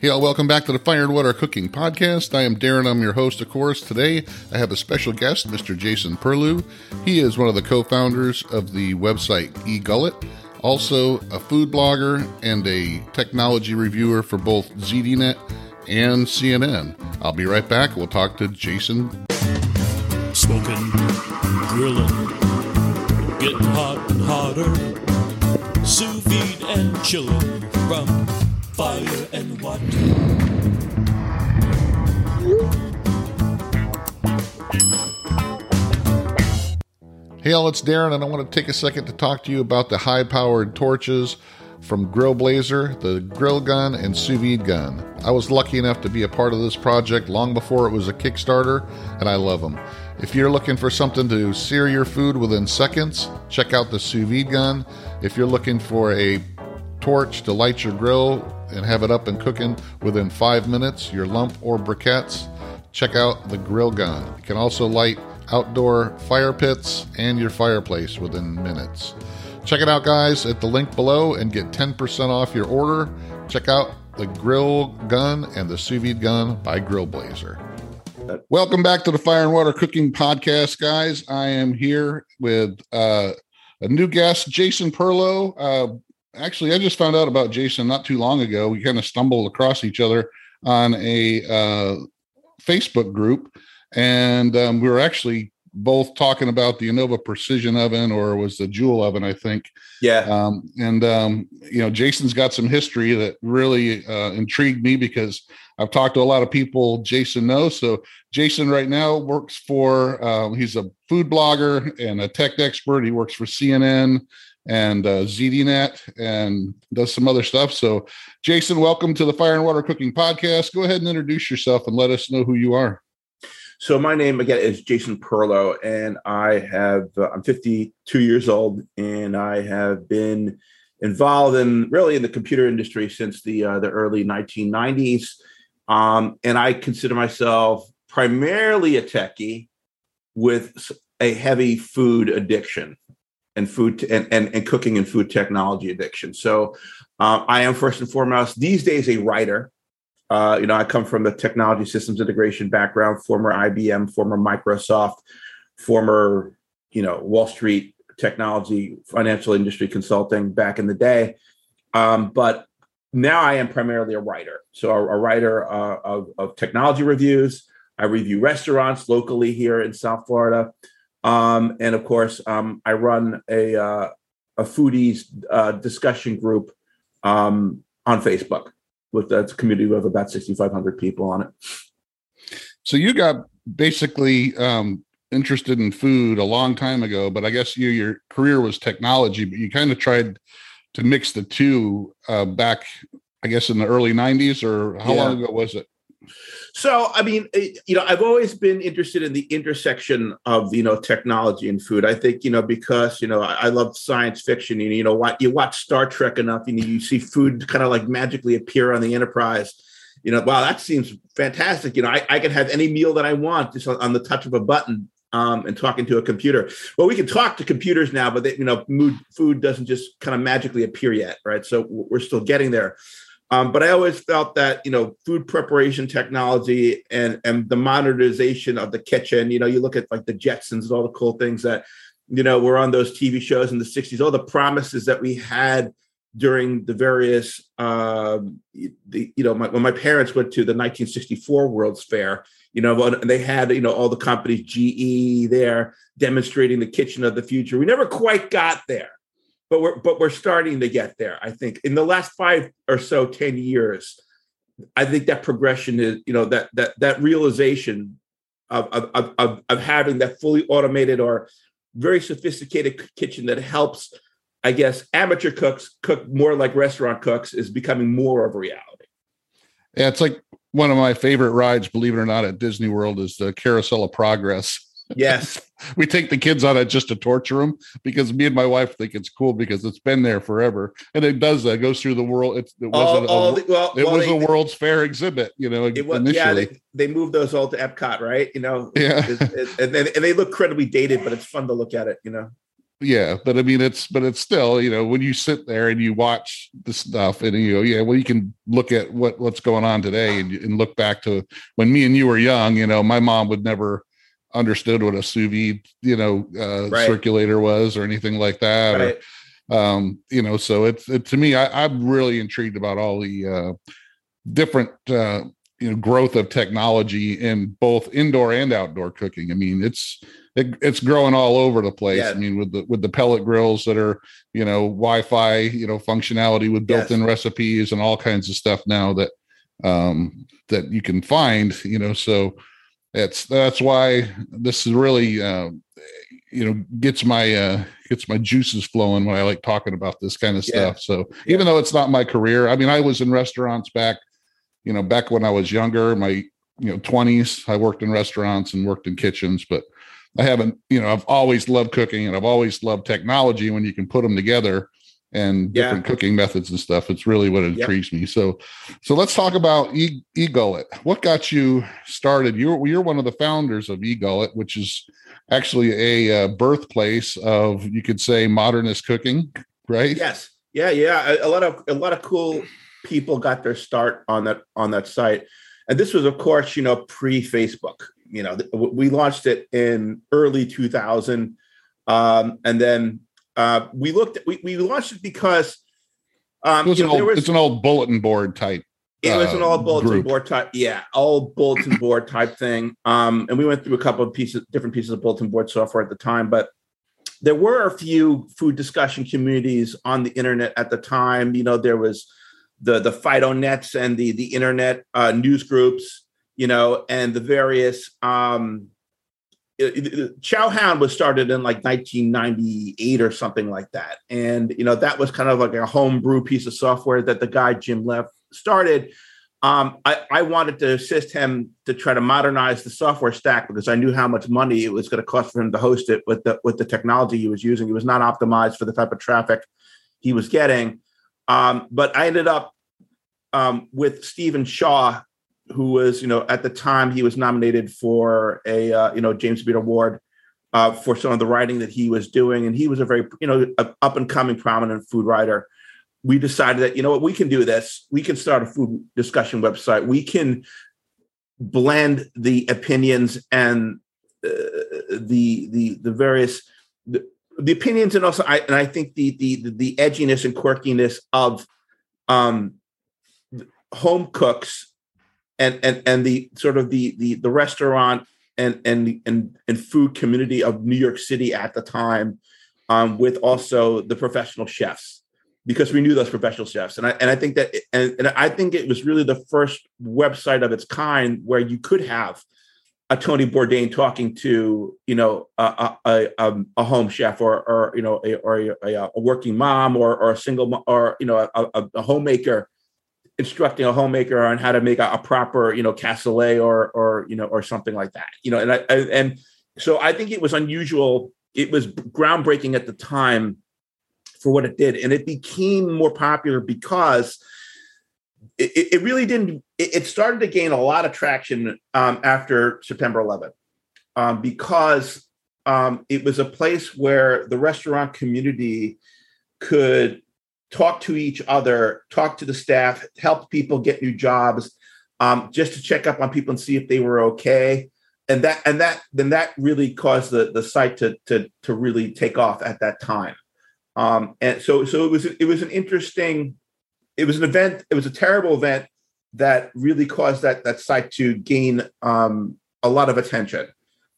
Hey, all, welcome back to the Fire and Water Cooking Podcast. I am Darren. I'm your host, of course. Today, I have a special guest, Mr. Jason Perlow. He is one of the co founders of the website eGullet, also a food blogger and a technology reviewer for both ZDNet and CNN. I'll be right back. We'll talk to Jason. Smoking, grilling, getting hot and hotter, sous vide and chilling from fire and water. Hey, all, it's Darren, and I want to take a second to talk to you about the high powered torches from Grill Blazer, the grill gun, and sous vide gun. I was lucky enough to be a part of this project long before it was a Kickstarter, and I love them. If you're looking for something to sear your food within seconds, check out the sous vide gun. If you're looking for a torch to light your grill and have it up and cooking within five minutes, your lump or briquettes, check out the grill gun. It can also light outdoor fire pits and your fireplace within minutes. Check it out, guys, at the link below and get 10% off your order. Check out the grill gun and the sous vide gun by Grill Blazer. Welcome back to the Fire and Water Cooking Podcast, guys. I am here with uh, a new guest, Jason Perlow. Uh, actually, I just found out about Jason not too long ago. We kind of stumbled across each other on a uh, Facebook group, and um, we were actually both talking about the Anova Precision Oven, or was the Joule Oven, I think. Yeah. Um, and um, you know, Jason's got some history that really uh, intrigued me because I've talked to a lot of people Jason knows. So Jason right now works for. Uh, he's a food blogger and a tech expert. He works for CNN and uh, ZDNet and does some other stuff. So, Jason, welcome to the Fire and Water Cooking Podcast. Go ahead and introduce yourself and let us know who you are. So my name again is Jason Perlow, and I have uh, I'm 52 years old, and I have been involved in really in the computer industry since the uh, the early 1990s. Um, and I consider myself primarily a techie with a heavy food addiction and food and, and, and cooking and food technology addiction. So uh, I am first and foremost these days a writer. Uh, you know, I come from the technology systems integration background, former IBM, former Microsoft, former, you know, Wall Street technology, financial industry consulting back in the day. Um, but now I am primarily a writer. So a, a writer uh, of, of technology reviews. I review restaurants locally here in South Florida. Um, and of course, um, I run a, uh, a foodies uh, discussion group um, on Facebook with a community of about 6,500 people on it. So you got basically um, interested in food a long time ago, but I guess you, your career was technology, but you kind of tried to mix the two uh, back, I guess, in the early 90s, or how Yeah. long ago was it? So, I mean, eh, you know, I've always been interested in the intersection of you know technology and food. I think you know because you know I, I love science fiction. And, you know, what you watch Star Trek enough, and you see food kind of like magically appear on the Enterprise. You know, wow, that seems fantastic. You know, I, I can have any meal that I want just on, on the touch of a button um, and talking to a computer. Well, we can talk to computers now, but they, you know, mood, food doesn't just kind of magically appear yet, right? So we're still getting there. Um, but I always felt that you know food preparation technology and and the modernization of the kitchen. You know, you look at like the Jetsons and all the cool things that you know were on those TV shows in the '60s. All the promises that we had during the various, um, the, you know, my, when my parents went to the 1964 World's Fair. You know, and they had you know all the companies GE there demonstrating the kitchen of the future. We never quite got there but we're but we're starting to get there i think. In the last five or so 10 years i think that progression is you know that that that realization of of of, of having that fully automated or very sophisticated kitchen that helps i guess amateur cooks cook more like restaurant cooks is becoming more of a reality. Yeah, it's like one of my favorite rides, believe it or not, at Disney World is the Carousel of Progress. yes we take the kids on it just to torture them because me and my wife think it's cool because it's been there forever and it does that it goes through the world it's, it all, wasn't all a, the, well, it well, was they, a world's fair exhibit you know it was, initially. yeah they, they moved those all to epcot right? You know? Yeah. It's- and, they, and they look incredibly dated but it's fun to look at it you know? Yeah, but I mean, it's but it's still you know when you sit there and you watch the stuff and you know yeah, well you can look at what what's going on today and, and look back to when me and you were young. You know, my mom would never understood what a sous vide you know uh, right. circulator was or anything like that. Right. Or, um, you know, so it's it, to me, I, I'm really intrigued about all the uh, different uh, you know growth of technology in both indoor and outdoor cooking. I mean, it's it, it's growing all over the place. Yeah. I mean, with the with the pellet grills that are you know Wi-Fi, you know functionality with built-in yes. recipes and all kinds of stuff now that um, that you can find. You know, so it's that's why this is really uh, you know gets my uh, gets my juices flowing when I like talking about this kind of stuff. Yeah. So yeah. even though it's not my career, I mean, I was in restaurants back, you know, back when I was younger, my you know 20s. I worked in restaurants and worked in kitchens, but I haven't, you know, I've always loved cooking and I've always loved technology when you can put them together and different yeah. cooking methods and stuff. It's really what intrigues yep. me. So, so let's talk about e- eGullet. What got you started? You're you're one of the founders of eGullet, which is actually a uh, birthplace of you could say modernist cooking, right? Yes. Yeah, yeah. A, a lot of a lot of cool people got their start on that on that site, and this was, of course, you know, pre Facebook you know, we launched it in early 2000. Um, and then uh, we looked at, we, we launched it because um, it you know, an old, was, it's an old bulletin board type. It was an uh, old bulletin group. board type, yeah, old bulletin board type thing. Um, and we went through a couple of pieces, different pieces of bulletin board software at the time, but there were a few food discussion communities on the internet at the time. You know, there was the the FidoNets and the the internet uh, news groups you know, and the various um, Chowhound was started in like 1998 or something like that, and you know that was kind of like a homebrew piece of software that the guy Jim Leff started. Um, I, I, wanted to assist him to try to modernize the software stack because I knew how much money it was going to cost for him to host it with the with the technology he was using. It was not optimized for the type of traffic he was getting. Um, but I ended up um, with Steven Shaw, who was, you know, at the time he was nominated for a, uh, you know, James Beard Award uh, for some of the writing that he was doing, and he was a very, you know, up and coming prominent food writer. We decided that you know what we can do this. We can start a food discussion website. We can blend the opinions and uh, the the the various the, the, opinions and also I and I think the the the edginess and quirkiness of um, home cooks and and and the sort of the the the restaurant and and and and food community of New York City at the time, um, with also the professional chefs, because we knew those professional chefs, and I and I think that and, and I think it was really the first website of its kind where you could have a Tony Bourdain talking to you know a a, a, a home chef or or you know a, or a, a, working mom or or a single or you know a, a homemaker instructing a homemaker on how to make a, a, proper, you know, cassoulet or or you know or something like that. You know, and I, I and so I think it was unusual. It was groundbreaking at the time for what it did, and it became more popular because it, it really didn't. It, started to gain a lot of traction um, after September 11th um, because um, it was a place where the restaurant community could talk to each other, talk to the staff, help people get new jobs, um, just to check up on people and see if they were okay. And that and that then that really caused the the site to to to really take off at that time. Um, and so so it was it was an interesting, it was an event. It was a terrible event that really caused that that site to gain um, a lot of attention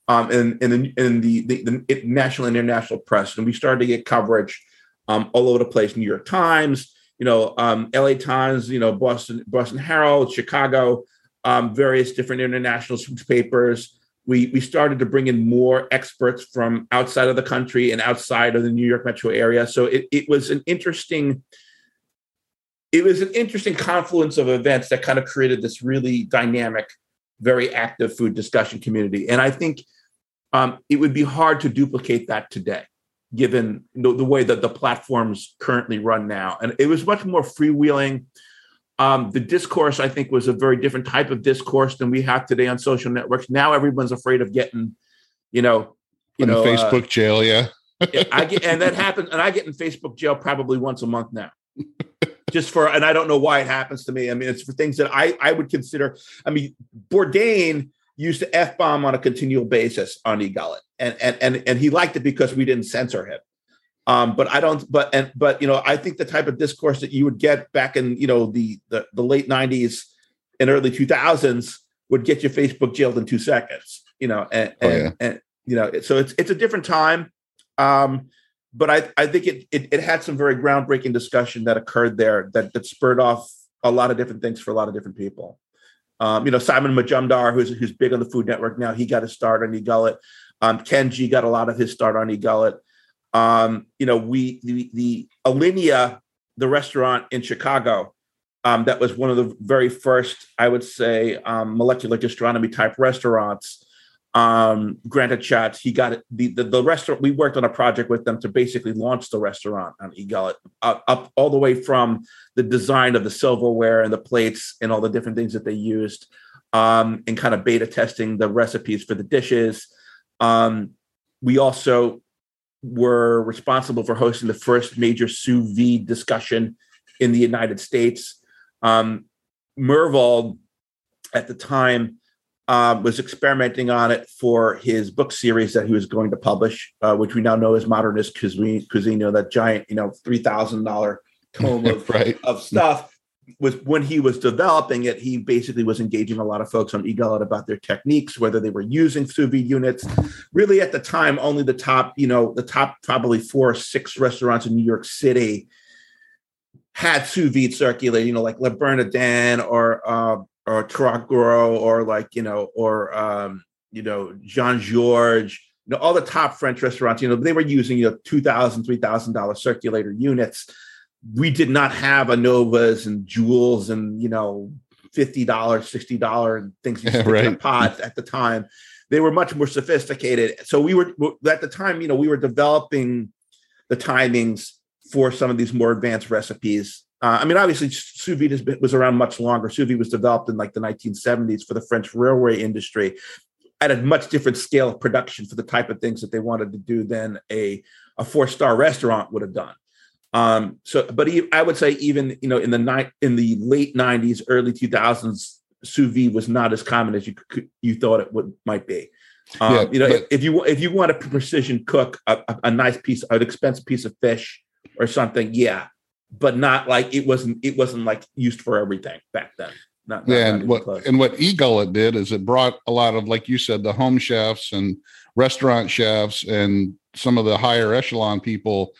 um, in in the, in the, the, the national and international press, and we started to get coverage um, all over the place. New York Times, you know, um, LA Times, you know, Boston, Boston Herald, Chicago, um, various different international newspapers. We we started to bring in more experts from outside of the country and outside of the New York metro area. So it, it was an interesting it was an interesting confluence of events that kind of created this really dynamic, very active food discussion community. And I think um, it would be hard to duplicate that today given the, the, way that the platforms currently run now. And it was much more freewheeling. Um, the discourse, I think, was a very different type of discourse than we have today on social networks. Now everyone's afraid of getting, you know, you know, Facebook uh, jail, yeah. I get, and that happens, and I get in Facebook jail probably once a month now. Just for, and I don't know why it happens to me. I mean, it's for things that I I would consider. I mean, Bourdain used to f bomb on a continual basis on eGullet, and and and and he liked it because we didn't censor him. Um, but I don't. But and but you know, I think the type of discourse that you would get back in you know the the, the late '90s and early 2000s would get your Facebook jailed in two seconds. You know, and Oh, and, yeah. and you know, so it's it's a different time. Um, but I, I think it, it it had some very groundbreaking discussion that occurred there that that spurred off a lot of different things for a lot of different people. Um, you know, Simon Majumdar, who's who's big on the Food Network now, he got his start on eGullet. Um, Kenji got a lot of his start on eGullet. Um, you know, we the the Alinea, the restaurant in Chicago, um, that was one of the very first, I would say, um, molecular gastronomy type restaurants. Um, Grant Achatz, he got it. The, the the restaurant we worked on a project with them to basically launch the restaurant on eGullet, up, up all the way from the design of the silverware and the plates and all the different things that they used, um, and kind of beta testing the recipes for the dishes. Um, we also were responsible for hosting the first major sous vide discussion in the United States. Um, Myhrvold, at the time, uh, was experimenting on it for his book series that he was going to publish, uh, which we now know as Modernist Cuisine, Cuisine you know, that giant, you know, three thousand dollar tome of right. of stuff was when he was developing it, he basically was engaging a lot of folks on eGullet about their techniques, whether they were using sous vide units. Really, at the time, only the top, you know, the top probably four or six restaurants in New York City had sous vide circulating, you know, like Le Bernardin or uh, or Troisgros or like, you know, or um, you know, Jean Georges, you know, all the top French restaurants, you know, they were using, you know, $2,000, $3,000 circulator units we did not have Anovas and Joules and you know fifty dollars, sixty dollars things you Yeah, stick in a pot at the time. They were much more sophisticated. So we were at the time, you know, we were developing the timings for some of these more advanced recipes. Uh, I mean, obviously, sous vide has been, was around much longer. Sous vide was developed in like the 1970s for the French railway industry at a much different scale of production for the type of things that they wanted to do than a, a four star restaurant would have done. Um, so, but I would say even you know in the night in the late '90s, early 2000s, sous vide was not as common as you could, you thought it would might be. Um, Yeah, you know, but- if, if you if you want to precision cook a, a, a nice piece, an expensive piece of fish or something, yeah, but not like it wasn't it wasn't like used for everything back then. Not, not- Yeah, and what close. and what eGullet did is it brought a lot of, like you said, the home chefs and restaurant chefs and some of the higher echelon people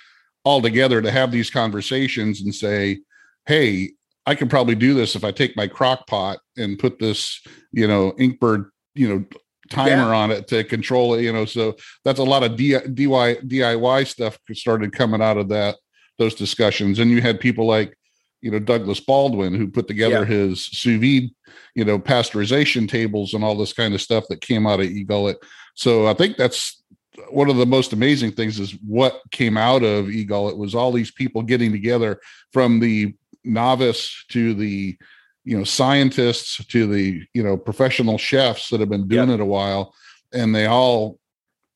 all together to have these conversations and say, "Hey, I can probably do this if I take my crock pot and put this, you know, Inkbird, you know, timer on it to control it." You know, so that's a lot of DIY DIY stuff started coming out of that those discussions, and you had people like you know Douglas Baldwin who put together Yeah. his sous vide, you know, pasteurization tables and all this kind of stuff that came out of eGullet. So I think that's one of the most amazing things is what came out of eGullet was all these people getting together from the novice to the you know scientists to the you know professional chefs that have been doing it a while and they all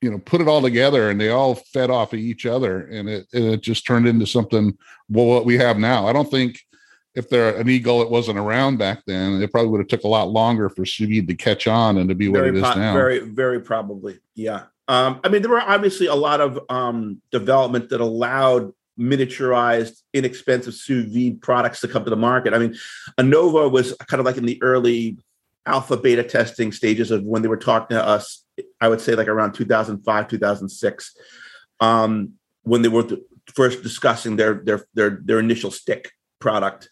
you know put it all together and they all fed off of each other and it and it just turned into something well what we have now. I don't think if there an eGullet wasn't around back then it probably would have took a lot longer for sous vide to catch on and to be what very it is po- now. very very probably yeah. Um i mean there were obviously a lot of um development that allowed miniaturized inexpensive sous vide products to come to the market. I mean anova was kind of like in the early alpha beta testing stages of when they were talking to us i would say like around 2005 2006 um when they were th- first discussing their their their their initial stick product.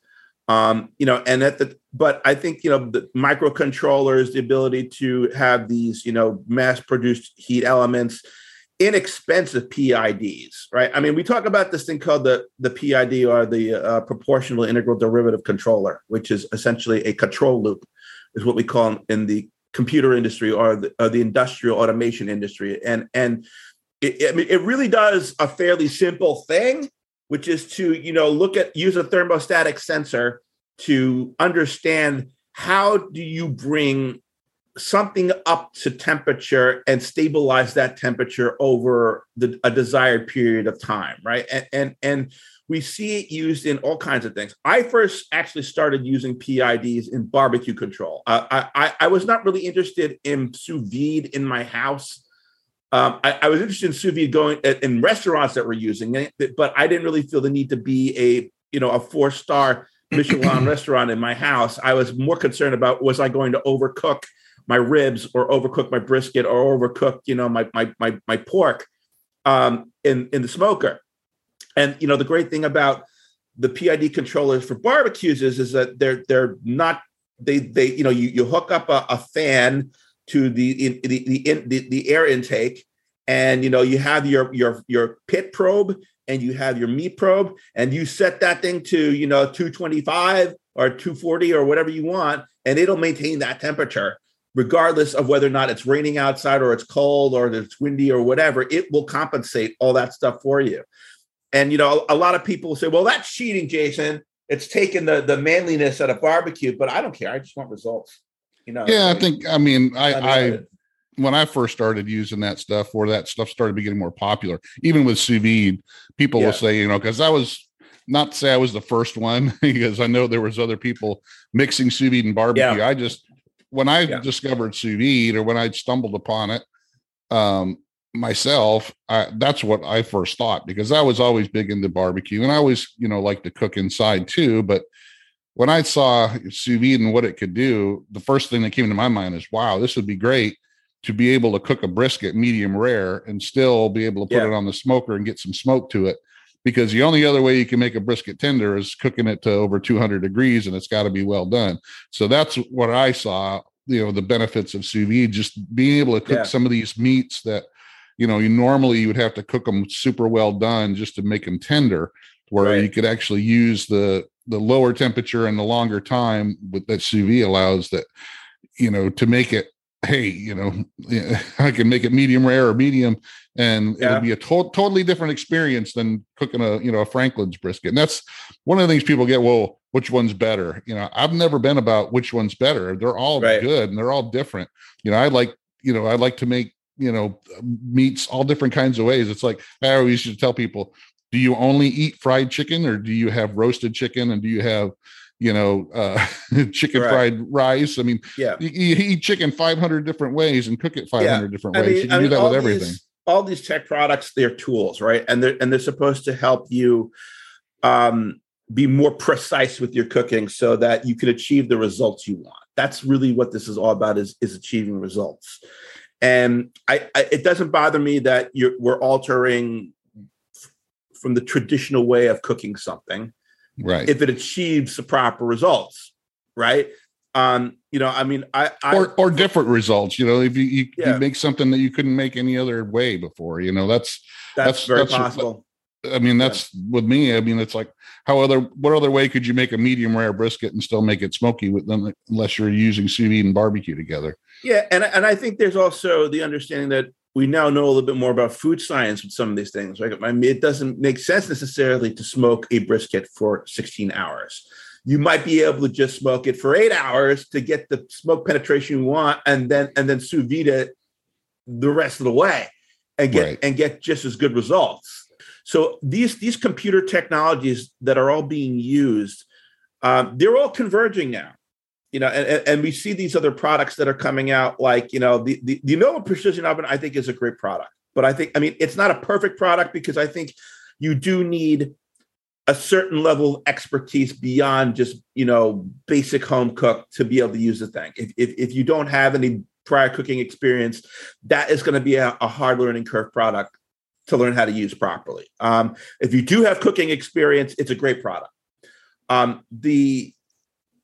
Um you know and at the but i think you know the microcontrollers the ability to have these you know mass produced heat elements inexpensive pids right? I mean we talk about this thing called the the pid or the uh, proportional integral derivative controller which is essentially a control loop is what we call in the computer industry or the, or the industrial automation industry and and it, I mean, it really does a fairly simple thing which is to you know look at use a thermostatic sensor to understand how do you bring something up to temperature and stabilize that temperature over the, a desired period of time, right? And and and we see it used in all kinds of things. I first actually started using PIDs in barbecue control. Uh, I, I was not really interested in sous vide in my house. Um, I, I, was interested in sous vide going in restaurants that were using it, but I didn't really feel the need to be a you know a four star Michelin restaurant in my house. I was more concerned about was I going to overcook my ribs or overcook my brisket or overcook you know my my my, my pork um, in in the smoker. And you know, the great thing about the PID controllers for barbecues is, is that they're they're not they they you know you, you hook up a, a fan to the in, the the, in, the the air intake and you know you have your your your pit probe and you have your meat probe and you set that thing to you know 225 or 240 or whatever you want and it'll maintain that temperature regardless of whether or not it's raining outside or it's cold or it's windy or whatever. It will compensate all that stuff for you and you know, a, lot of people say, "Well, that's cheating, Jason. It's taking the the manliness at a barbecue." But I don't care. I just want results. You know. Yeah, I think. I mean, I, I when I first started using that stuff, or that stuff started getting more popular, even with sous vide, people yeah. will say, you know, because I was not to say I was the first one, because I know there was other people mixing sous vide and barbecue. Yeah. I just when I yeah. discovered sous vide or when I stumbled upon it, um, myself, I, that's what I first thought because I was always big into barbecue and I always, you know, like to cook inside too. But when I saw sous vide and what it could do, the first thing that came to my mind is, wow, this would be great to be able to cook a brisket medium rare and still be able to put yeah. it on the smoker and get some smoke to it. Because the only other way you can make a brisket tender is cooking it to over 200 degrees and it's got to be well done. So that's what I saw, you know, the benefits of sous vide, just being able to cook yeah. some of these meats that you know, you normally you would have to cook them super well done just to make them tender, where right. you could actually use the the lower temperature and the longer time with that sous vide allows that, you know, to make it. Hey, you know, I can make it medium rare or medium, and yeah. it'll be a to- totally different experience than cooking a you know a Franklin's brisket. And that's one of the things people get. Well, which one's better? You know, I've never been about which one's better. They're all right. good and they're all different. You know, I like you know I like to make you know meats all different kinds of ways. It's like i always used to tell people do you only eat fried chicken or do you have roasted chicken and do you have you know uh chicken right. fried rice? I mean yeah. you, you, eat chicken 500 different ways and cook it 500 yeah. different I ways. mean, you can I do mean, that with everything. these, all these tech products they're tools right? And they're and they're supposed to help you um be more precise with your cooking so that you can achieve the results you want. That's really what this is all about is is achieving results and I, I, it doesn't bother me that we're altering from the traditional way of cooking something, right? If it achieves the proper results, right? Um, you know, I mean, I, I or or different results. You know, if you you, yeah. you, make something that you couldn't make any other way before, you know, that's that's, that's very that's, possible. I mean, that's yeah. with me. I mean, it's like how other what other way could you make a medium rare brisket and still make it smoky with them unless you're using sous vide and barbecue together? Yeah, and and I think there's also the understanding that we now know a little bit more about food science with some of these things. Right? I mean, it doesn't make sense necessarily to smoke a brisket for 16 hours. You might be able to just smoke it for eight hours to get the smoke penetration you want, and then and then sous vide it the rest of the way, and get right. and get just as good results. So these these computer technologies that are all being used, um, they're all converging now you know, and, and we see these other products that are coming out, like you know, the the, the Precision Oven. I think is a great product, but I think I mean it's not a perfect product because I think you do need a certain level of expertise beyond just you know basic home cook to be able to use the thing. If if, if you don't have any prior cooking experience, that is going to be a, a hard learning curve product to learn how to use properly. Um, if you do have cooking experience, it's a great product. Um, the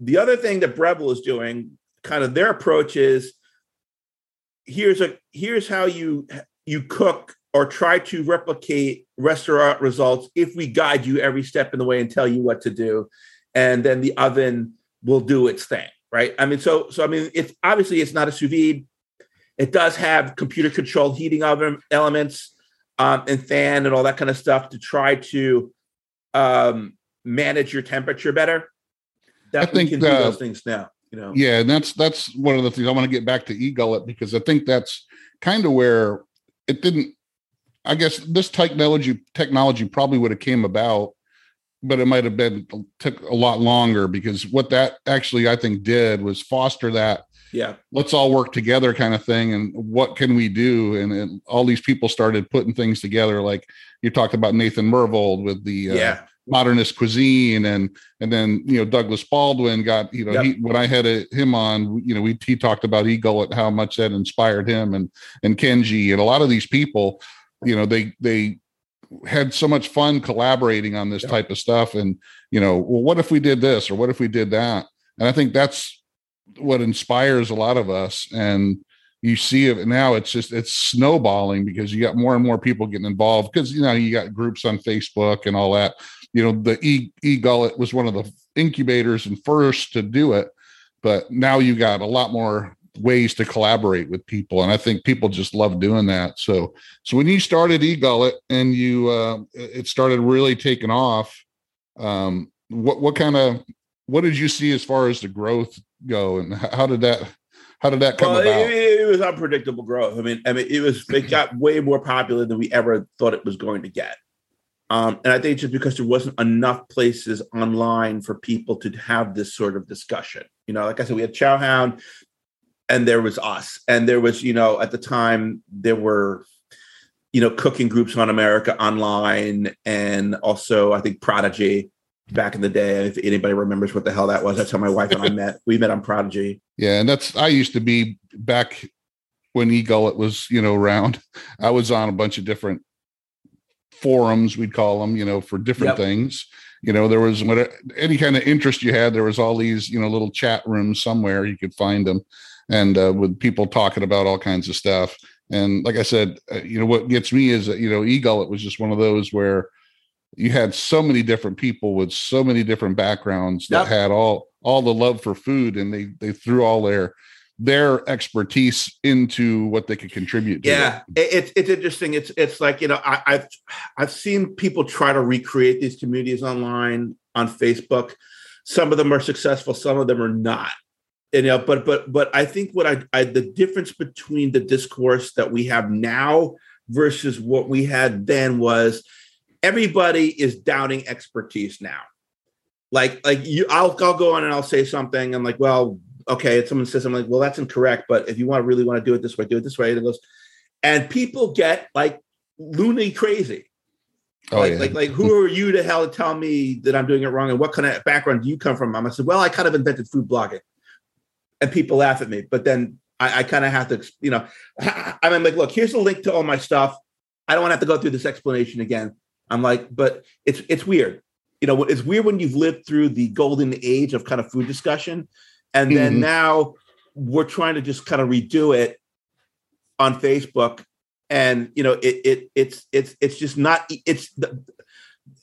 the other thing that Breville is doing, kind of their approach is here's a here's how you you cook or try to replicate restaurant results if we guide you every step in the way and tell you what to do and then the oven will do its thing right? I mean so so i mean it's obviously it's not a sous vide. It does have computer controlled heating oven elements um, and fan and all that kind of stuff to try to um, manage your temperature better that I think can do those things now. You know. Yeah, and that's that's one of the things I want to get back to e-gullet because I think that's kind of where it didn't. I guess this technology technology probably would have came about, but it might have been took a lot longer because what that actually I think did was foster that Yeah. let's all work together kind of thing and what can we do and, and all these people started putting things together like you talked about nathan myhrvold with the uh, yeah. Modernist cuisine and and then you know douglas baldwin got you know Yep. he, when i had a, him on you know we he talked about e-gullet how much that inspired him and and kenji and a lot of these people you know they they had so much fun collaborating on this Yep. type of stuff and you know well what if we did this or what if we did that and i think that's what inspires a lot of us and you see it now it's just it's snowballing because you got more and more people getting involved because you know you got groups on facebook and all that you know the e e-gullet was one of the incubators and first to do it but now you got a lot more ways to collaborate with people and i think people just love doing that so so when you started e-gullet and you uh it started really taking off um what what kind of what did you see as far as the growth go and how did that how did that come Well, about it, it was unpredictable growth. I mean, I mean, it was it got way more popular than we ever thought it was going to get. Um, and I think just because there wasn't enough places online for people to have this sort of discussion. You know, like I said, we had Chowhound, and there was us, and there was, you know, at the time there were, you know, cooking groups on America Online, and also I think Prodigy back in the day. If anybody remembers what the hell that was, that's how my wife and I met. We met on Prodigy. yeah and that's i used to be back when e-gullet was you know around i was on a bunch of different forums we'd call them you know for different Yep. things you know there was what any kind of interest you had there was all these you know little chat rooms somewhere you could find them and uh, with people talking about all kinds of stuff and like i said uh, you know what gets me is that you know e-gullet was just one of those where you had so many different people with so many different backgrounds that Yep. had all all the love for food and they they threw all their their expertise into what they could contribute Yeah, it. it, it's it's interesting. It's it's like you know I, I've I've seen people try to recreate these communities online on Facebook. Some of them are successful, some of them are not. You know, but but but I think what I, I the difference between the discourse that we have now versus what we had then was everybody is doubting expertise now. Like like you, I'll I'll go on and I'll say something. I'm like, well, okay. And someone says, I'm like, well, that's incorrect. But if you want to really want to do it this way, do it this way. And it goes, and people get like loony crazy. oh like, yeah like, like, who are you to hell to tell me that I'm doing it wrong? And what kind of background do you come from? I said, well, I kind of invented food blogging, and people laugh at me. But then I, I kind of have to, you know, I'm like, look, here's a link to all my stuff. I don't want to have to go through this explanation again. I'm like, but it's it's weird. You know, it's weird when you've lived through the golden age of kind of food discussion, and then Mhm. now we're trying to just kind of redo it on Facebook, and you know, it it it's it's it's just not it's the,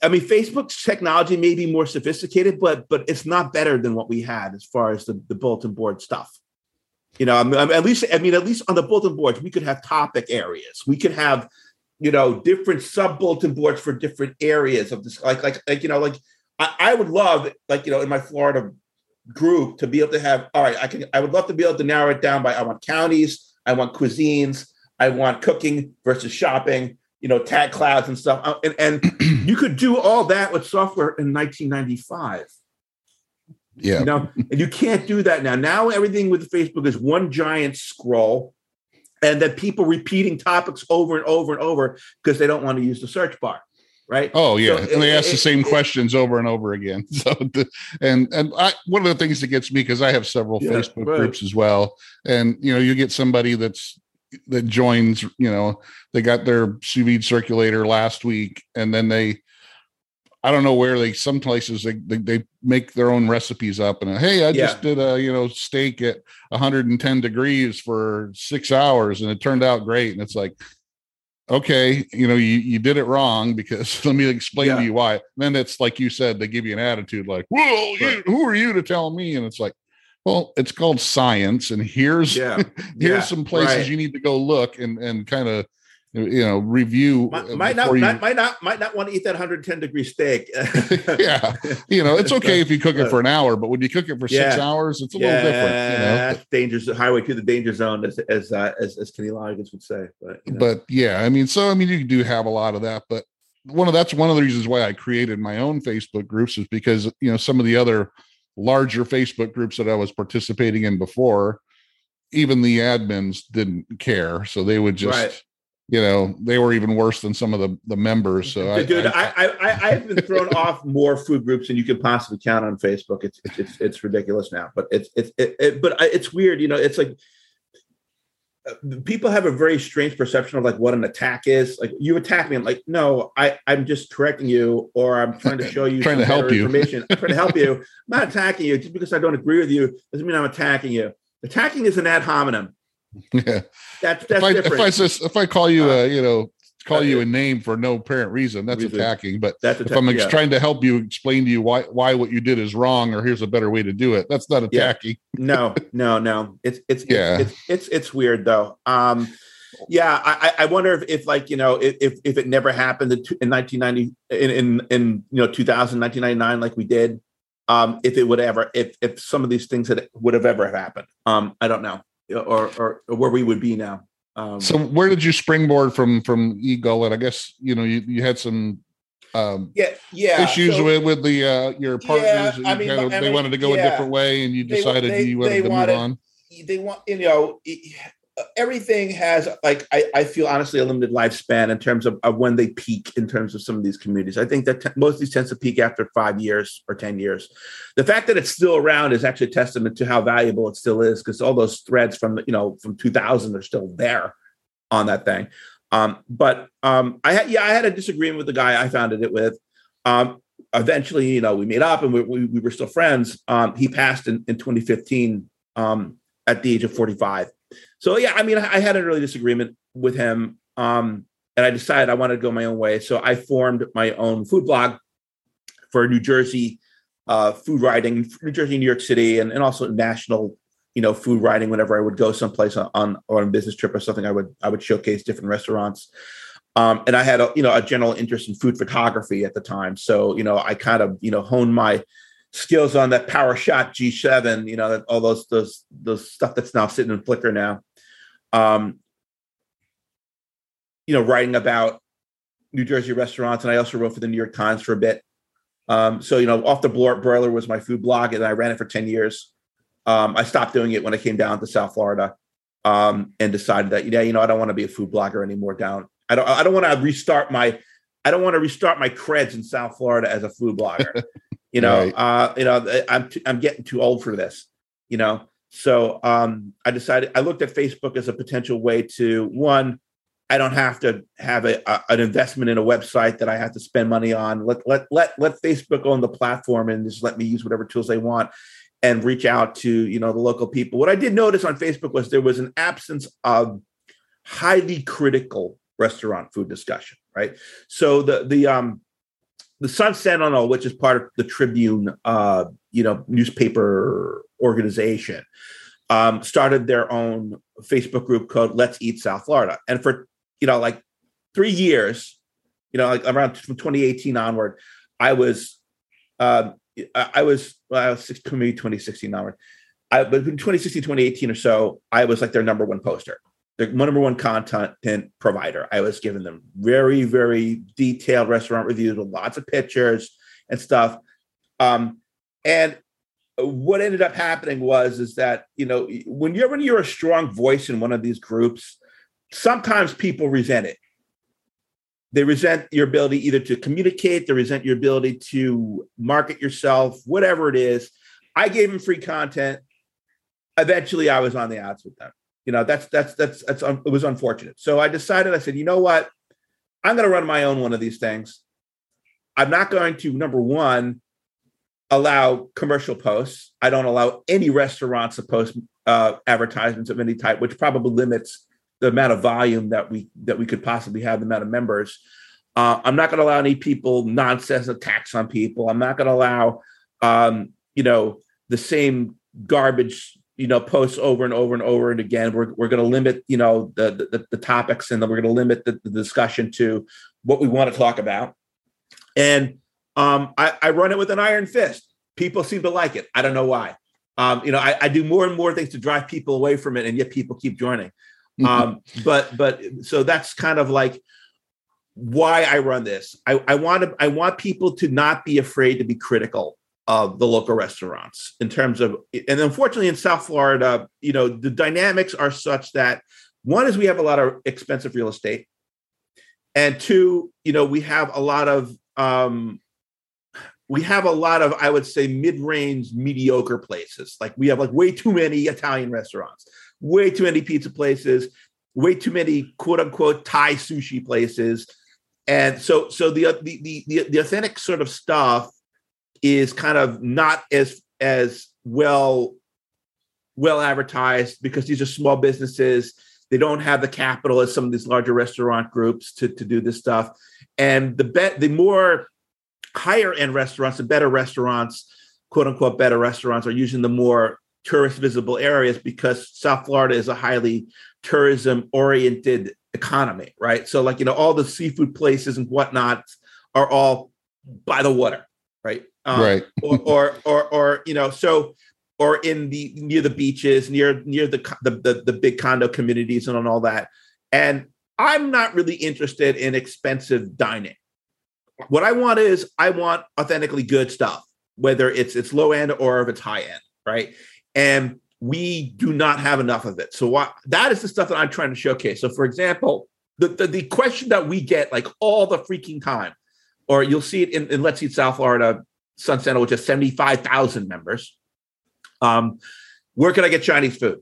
I mean, Facebook's technology may be more sophisticated, but but it's not better than what we had as far as the, the bulletin board stuff. You know, I mean, at least I mean, at least on the bulletin boards, we could have topic areas. We could have, you know, different sub bulletin boards for different areas of this. Like like like you know, like I, I would love like you know in my Florida group to be able to have. All right, I can. I would love to be able to narrow it down by I want counties, I want cuisines, I want cooking versus shopping. You know, tag clouds and stuff, Uh, and and you could do all that with software in 1995 yeah you know and you can't do that now now everything with facebook is one giant scroll and then people repeating topics over and over and over because they don't want to use the search bar right Oh yeah, So and they it- ask the same it- questions over and over again. So, the, and and I, one of the things that gets me because I have several Yeah, Facebook right. groups as well, and you know, you get somebody that's that joins. You know, they got their sous vide circulator last week, and then they, I don't know where they. Some places they they, they make their own recipes up, and hey, I just did a you know steak at 110 degrees for six hours, and it turned out great, and it's like okay, you know, you, you did it wrong because let me explain Yeah. to you why. then it's like you said, they give you an attitude like, well, you, Right. who are you to tell me? And it's like, well, it's called science. And here's, yeah here's Yeah, some places right. you need to go look and, and kind of you know review might, might not, you, might, might not might not want to eat that 110 degree steak yeah you know it's okay if you cook it for an hour but when you cook it for Yeah. six hours it's a yeah, little different you know that's dangerous highway to the danger zone as as uh, as, as Kenny Loggins would say but you know. but yeah i mean so i mean you do have a lot of that but one of that's one of the reasons why i created my own facebook groups is because you know some of the other larger facebook groups that i was participating in before even the admins didn't care so they would just Right. You know they were even worse than some of the the members so I, dude, I- I, I, I, have been thrown off more food groups than you could possibly count on Facebook. It's it's it's, it's ridiculous now, but it's it's it, it, but I- it's weird. You know, it's like uh, people have a very strange perception of like what an attack is. Like you attack me, I'm like, no, I I'm just correcting you, or I'm trying to show you Trying to help you. Information. I'm trying to help you. I'm not attacking you just because I don't agree with you doesn't mean I'm attacking you. Attacking is an ad hominem. Yeah. That's if I different. if I just if I call you Uh, a you know call you a name for no apparent reason, that's Reason. attacking. But that's if I'm yeah. trying to help you explain to you why why what you did is wrong or here's a better way to do it, that's not Yeah. attacking. no no no it's it's Yeah. it's, it's it's it's weird though um yeah i I- wonder if, if like you know if if it never happened in, in 1990 in in in you know 2000 1999 like we did um if it would ever if if some of these things that would have ever happened um i don't know or or, or where we would be now um So where did you springboard from from Eagle? And I guess you know you, you had some um yeah yeah issues so- with with the uh your partners. Yeah, you I mean, of- they mean, wanted to go a different way, and you decided they- you wanted they to wanted- move on. they want you know everything has like I, I feel honestly a limited lifespan in terms of, of when they peak in terms of some of these communities. I think that t- most of these tends to peak after five years or ten years. The fact that it's still around is actually a testament to how valuable it still is because all those threads from you know from 2000 are still there on that thing. Um but um i had yeah i had a disagreement with the guy i founded it with. Um eventually you know we made up and we, we, we were still friends. Um he passed in, in 2015 um at the age of 45. So yeah, I mean, I had an early disagreement with him, um, and I decided I wanted to go my own way. So I formed my own food blog for New Jersey uh, food writing, New Jersey, New York City, and, and also national, you know, food writing. Whenever I would go someplace on, on on a business trip or something, I would I would showcase different restaurants. Um, and I had a you know a general interest in food photography at the time, so you know I kind of you know honed my skills on that PowerShot G7, you know, that all those those those stuff that's now sitting in Flickr now. Um, you know, writing about New Jersey restaurants, and I also wrote for the New York Times for a bit. Um, so you know, off the Bro- broiler was my food blog, and I ran it for ten years. Um, I stopped doing it when I came down to South Florida, um, and decided that yeah, you know, I don't want to be a food blogger anymore. Down, I don't, I don't want to restart my, I don't want to restart my creds in South Florida as a food blogger. you know, Right. uh, you know, I'm t- I'm getting too old for this. You know, so um, I decided I looked at Facebook as a potential way to one. I don't have to have a, a- an investment in a website that I have to spend money on. Let let let let Facebook own the platform and just let me use whatever tools they want and reach out to you know the local people. What I did notice on Facebook was there was an absence of highly critical restaurant food discussion. Right, so the the um the Sun Sentinel, which is part of the Tribune, uh, you know, newspaper organization, um, started their own Facebook group called "Let's Eat South Florida," and for you know, like three years, you know, like around from 2018 onward, I was, um, I was, well, I was six, maybe 2016 onward. I, but in 2016, 2018 or so, I was like their number one poster, their number one content provider. I was giving them very, very detailed restaurant reviews with lots of pictures and stuff. Um, and what ended up happening was is that you know when you're when you're a strong voice in one of these groups, sometimes people resent it. They resent your ability either to communicate, they resent your ability to market yourself, whatever it is. I gave them free content. Eventually, I was on the outs with them. You know, that's that's that's that's un- it was unfortunate. So I decided. I said, you know what? I'm going to run my own one of these things. I'm not going to number one allow commercial posts. I don't allow any restaurants to post uh, advertisements of any type, which probably limits the amount of volume that we that we could possibly have, the amount of members. Uh, I'm not going to allow any people nonsense attacks on people. I'm not going to allow, um, you know, the same garbage you know posts over and over and over and again. We're we're going to limit you know the, the the topics and then we're going to limit the, the discussion to what we want to talk about. And um, I, I run it with an iron fist. People seem to like it. I don't know why. Um, you know, I, I, do more and more things to drive people away from it, and yet people keep joining. Mm-hmm. Um, but but so that's kind of like why I run this. I, I want to I want people to not be afraid to be critical of the local restaurants in terms of and unfortunately in South Florida, you know, the dynamics are such that one is we have a lot of expensive real estate. And two, you know, we have a lot of um we have a lot of i would say mid-range mediocre places like we have like way too many italian restaurants way too many pizza places way too many quote unquote thai sushi places and so so the the the, the, the authentic sort of stuff is kind of not as as well well advertised because these are small businesses they don't have the capital as some of these larger restaurant groups to, to do this stuff and the bet the more higher end restaurants the better restaurants, quote unquote better restaurants, are using the more tourist visible areas because South Florida is a highly tourism oriented economy, right? So, like, you know, all the seafood places and whatnot are all by the water, right? Um, right. or, or, or, or, you know, so, or in the near the beaches, near near the the, the, the big condo communities and on all that. And I'm not really interested in expensive dining what I want is I want authentically good stuff, whether it's it's low end or if it's high end, right? And we do not have enough of it. So what that is the stuff that I'm trying to showcase. So for example, the, the, the question that we get like all the freaking time, or you'll see it in, in Let's Eat South Florida, Sun Center, which has 75,000 members. Um, where can I get Chinese food?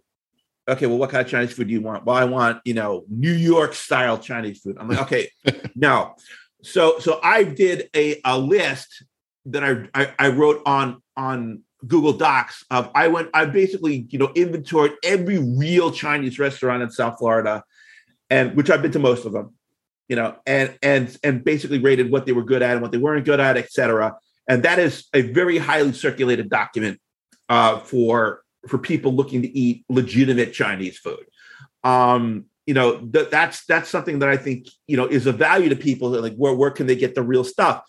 Okay, well, what kind of Chinese food do you want? Well, I want, you know, New York style Chinese food. I'm like, okay, no so so I did a, a list that I, I, I wrote on on Google Docs of I went I basically you know inventoried every real Chinese restaurant in South Florida, and which I've been to most of them, you know, and and and basically rated what they were good at and what they weren't good at, etc. And that is a very highly circulated document uh, for for people looking to eat legitimate Chinese food. Um, you know th- that's that's something that i think you know is a value to people like where where can they get the real stuff?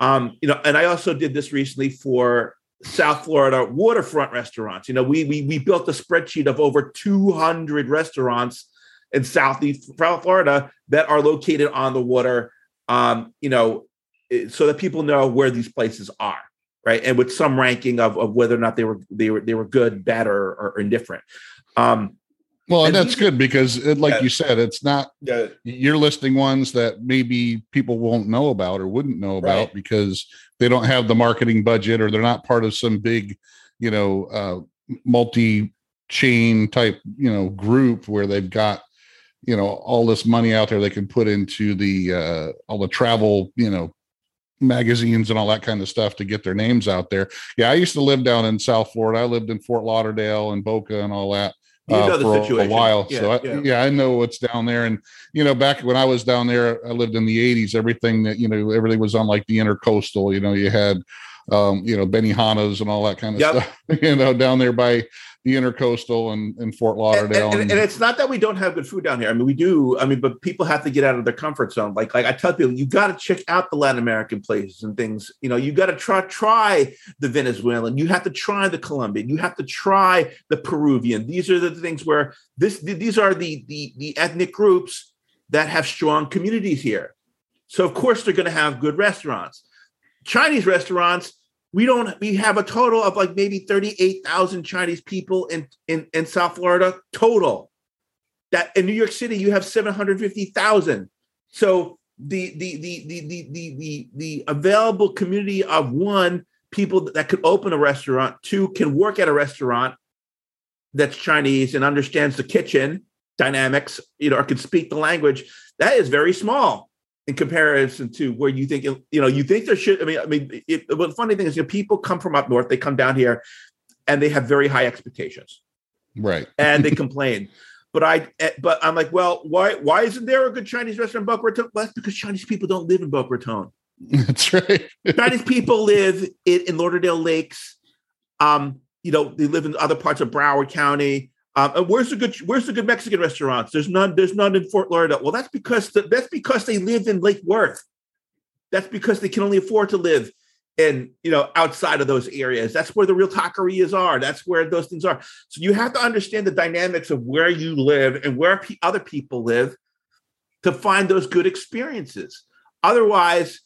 Um you know and i also did this recently for south florida waterfront restaurants. You know we we, we built a spreadsheet of over 200 restaurants in southeast florida that are located on the water. Um you know so that people know where these places are right and with some ranking of, of whether or not they were they were they were good bad or, or indifferent um well, and, and that's good because, it, like yeah. you said, it's not yeah. you're listing ones that maybe people won't know about or wouldn't know about right. because they don't have the marketing budget or they're not part of some big, you know, uh, multi chain type, you know, group where they've got, you know, all this money out there they can put into the uh, all the travel, you know, magazines and all that kind of stuff to get their names out there. Yeah, I used to live down in South Florida. I lived in Fort Lauderdale and Boca and all that uh, for situation. a while. Yeah, so I, yeah. yeah. I know what's down there. And you know, back when I was down there, I lived in the '80s. Everything that you know, everything was on like the intercoastal. You know, you had um, you know Benihana's and all that kind of yep. stuff. You know, down there by the intercoastal and, and Fort Lauderdale. And, and, and, it's not that we don't have good food down here. I mean, we do. I mean, but people have to get out of their comfort zone. Like, like I tell people, you got to check out the Latin American places and things. You know, you got to try try the Venezuelan. You have to try the Colombian. You have to try the Peruvian. These are the things where this. These are the the, the ethnic groups that have strong communities here. So of course they're going to have good restaurants. Chinese restaurants we don't we have a total of like maybe 38,000 Chinese people in, in in South Florida total. That in New York City you have 750,000. So the the the the the the the, the available community of one people that could open a restaurant, two can work at a restaurant that's Chinese and understands the kitchen dynamics, you know, or can speak the language, that is very small in comparison to where you think you know you think there should. I mean, I mean, it, the funny thing is, you know, people come from up north, they come down here, and they have very high expectations, right? And they complain. But I, eh, but I'm like, well, why, why isn't there a good Chinese restaurant in Boca Raton? Well, that's because Chinese people don't live in Boca Raton. That's right. Chinese people live in, in Lauderdale Lakes. Um, you know, they live in other parts of Broward County. Um, and where's the good Where's the good Mexican restaurants? There's none. There's none in Fort Lauderdale. Well, that's because the, that's because they live in Lake Worth. That's because they can only afford to live in you know outside of those areas. That's where the real taquerias are. That's where those things are. So you have to understand the dynamics of where you live and where other people live to find those good experiences. Otherwise,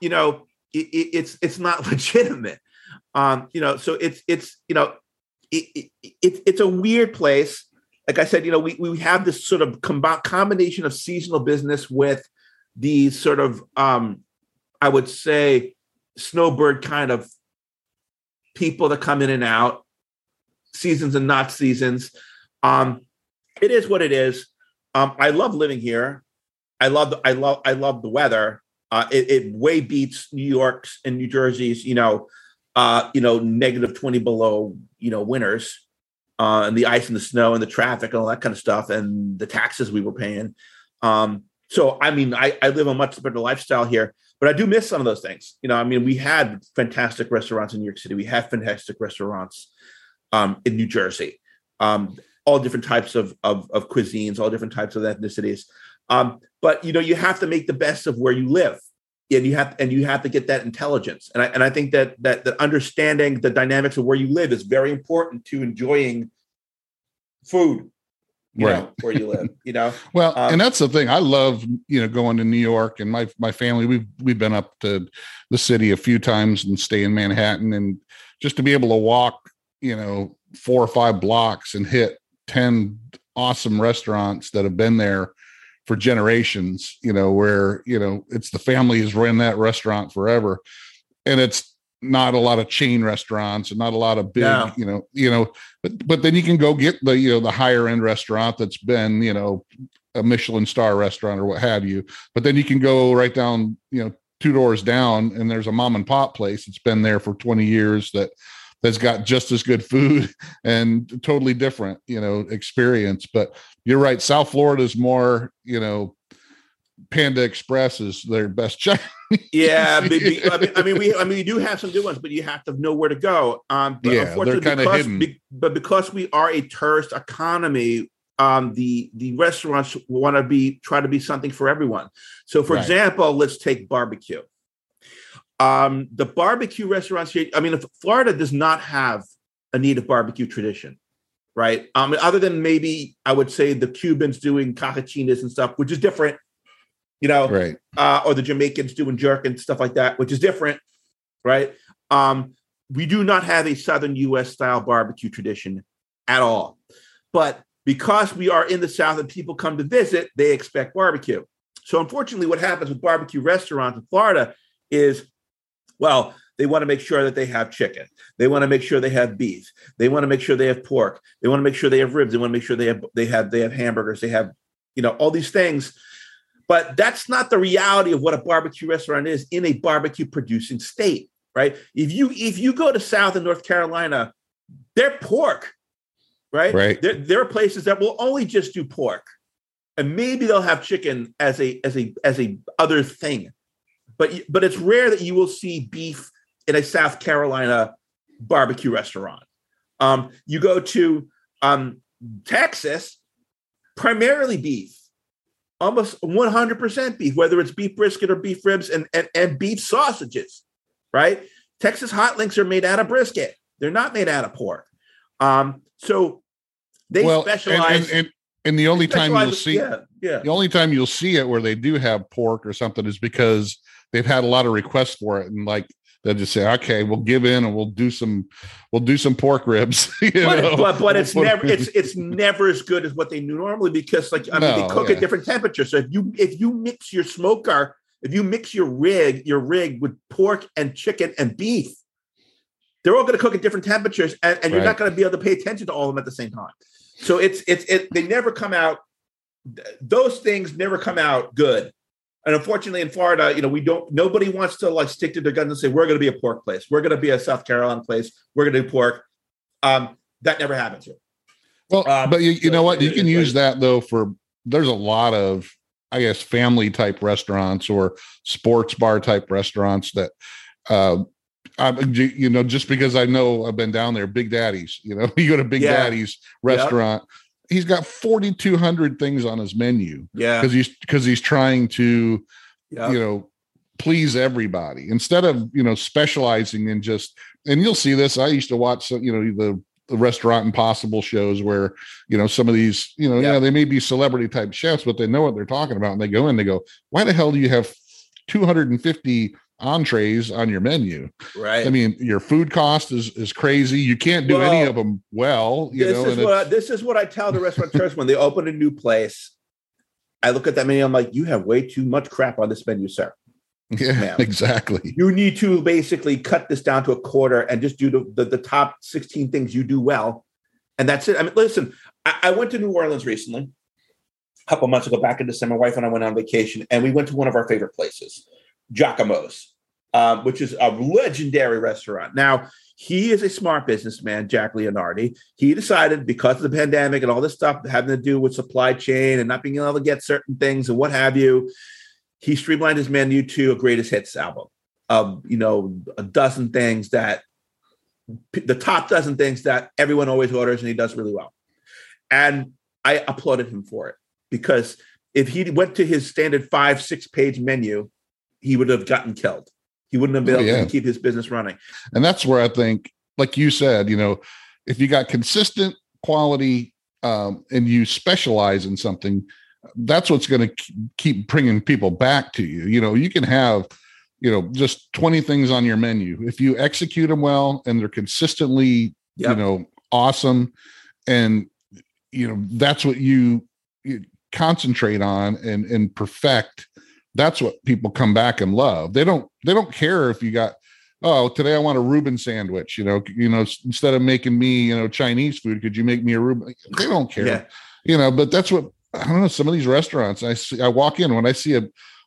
you know, it, it, it's it's not legitimate. Um, you know, so it's it's you know, it, it, it's a weird place. Like I said, you know, we we have this sort of com- combination of seasonal business with these sort of um, I would say snowbird kind of people that come in and out, seasons and not seasons. Um, it is what it is. Um, I love living here. I love the, I love I love the weather. Uh, it, it, way beats New York's and New Jersey's, you know, uh, you know, negative 20 below, you know, winters, uh, and the ice and the snow and the traffic and all that kind of stuff and the taxes we were paying. Um, so I mean, I, I live a much better lifestyle here, but I do miss some of those things. You know, I mean, we had fantastic restaurants in New York City. We have fantastic restaurants um, in New Jersey. Um, all different types of, of, of cuisines, all different types of ethnicities. Um, but you know, you have to make the best of where you live, and you have and you have to get that intelligence. And I and I think that that that understanding the dynamics of where you live is very important to enjoying food you right. know, where you live, you know? well, um, and that's the thing. I love, you know, going to New York and my, my family, we've, we've been up to the city a few times and stay in Manhattan and just to be able to walk, you know, four or five blocks and hit 10 awesome restaurants that have been there for generations, you know, where, you know, it's the family has run that restaurant forever. And it's not a lot of chain restaurants and not a lot of big, yeah. you know, you know, but but then you can go get the you know the higher end restaurant that's been you know a Michelin star restaurant or what have you. But then you can go right down, you know, two doors down, and there's a mom and pop place that's been there for 20 years that that's got just as good food and totally different, you know, experience. But you're right, South Florida is more, you know, Panda Express is their best check. yeah, I mean, I mean, we, I mean, we do have some good ones, but you have to know where to go. Um, but yeah, they're kind of hidden. Be, but because we are a tourist economy, um, the the restaurants want to be try to be something for everyone. So, for right. example, let's take barbecue. Um, the barbecue restaurants here. I mean, if Florida does not have a native barbecue tradition, right? Um, other than maybe I would say the Cubans doing cochinillas and stuff, which is different you know, right? Uh, or the Jamaicans doing jerk and stuff like that, which is different, right? Um, we do not have a Southern U.S. style barbecue tradition at all, but because we are in the South and people come to visit, they expect barbecue. So unfortunately, what happens with barbecue restaurants in Florida is, well, they want to make sure that they have chicken. They want to make sure they have beef. They want to make sure they have pork. They want to make sure they have ribs. They want to make sure they have they have they have hamburgers. They have, you know, all these things but that's not the reality of what a barbecue restaurant is in a barbecue producing state, right? If you if you go to South and North Carolina, they're pork, right? Right. There, there are places that will only just do pork, and maybe they'll have chicken as a as a as a other thing, but but it's rare that you will see beef in a South Carolina barbecue restaurant. Um, you go to um, Texas, primarily beef almost 100% beef, whether it's beef brisket or beef ribs and, and, and beef sausages, right? Texas hot links are made out of brisket. They're not made out of pork. Um, so they well, specialize. And, and, and the only time you'll see, yeah, yeah, the only time you'll see it where they do have pork or something is because they've had a lot of requests for it, and like they'll just say, "Okay, we'll give in and we'll do some, we'll do some pork ribs." but, but, but it's never it's it's never as good as what they do normally because like I mean no, they cook yeah. at different temperatures. So if you if you mix your smoker, if you mix your rig your rig with pork and chicken and beef, they're all going to cook at different temperatures, and, and you're right. not going to be able to pay attention to all of them at the same time. So it's it's it they never come out. Those things never come out good and unfortunately, in Florida, you know, we don't. Nobody wants to like stick to their guns and say we're going to be a pork place. We're going to be a South Carolina place. We're going to do pork. Um, that never happens here. Well, um, but you, you so know what? You can use that though for. There's a lot of, I guess, family type restaurants or sports bar type restaurants that uh, I'm, you know, just because I know I've been down there, Big Daddy's, you know, you go to Big Yeah. Daddy's restaurant, he's got 4,200 things on his menu Yeah. because he's, because he's trying to, Yeah. you know, please everybody instead of, you know, specializing in just, and you'll see this. I used to watch, some, you know, the, the restaurant impossible shows where, you know, some of these, you know, Yeah. yeah, they may be celebrity type chefs, but they know what they're talking about. And they go in, they go, why the hell do you have 250 entrees on your menu? Right. I mean, your food cost is is crazy. You can't do any of them well, you this know. is what I, this is what I tell the restaurateurs when they open a new place. I look at that menu. I'm like, you have way too much crap on this menu, sir. yeah, ma'am. exactly. You need to basically cut this down to a quarter and just do the, the, the top 16 things you do well. And that's it. I mean, listen, I, I went to New Orleans recently, a couple months ago, back in December. My wife and I went on vacation, and we went to one of our favorite places, Giacomo's, um, which is a legendary restaurant. Now, he is a smart businessman, Jack Leonardi. He decided because of the pandemic and all this stuff having to do with supply chain and not being able to get certain things and what have you, he streamlined his menu to a greatest hits album of you know a dozen things that the top dozen things that everyone always orders and he does really well. And I applauded him for it because if he went to his standard five, six page menu, he would have gotten killed. He wouldn't have been Oh, able yeah. to keep his business running. And that's where I think, like you said, you know, if you got consistent quality um, and you specialize in something, that's what's going to keep bringing people back to you. You know, you can have, you know, just 20 things on your menu. If you execute them well and they're consistently, Yep. you know, awesome, and, you know, that's what you, you concentrate on and, and perfect. That's what people come back and love. They don't, they don't care if you got, oh today i want a reuben sandwich you know you know instead of making me you know chinese food could you make me a reuben they don't care Yeah. you know but that's what i don't know some of these restaurants i see i walk in when i see a,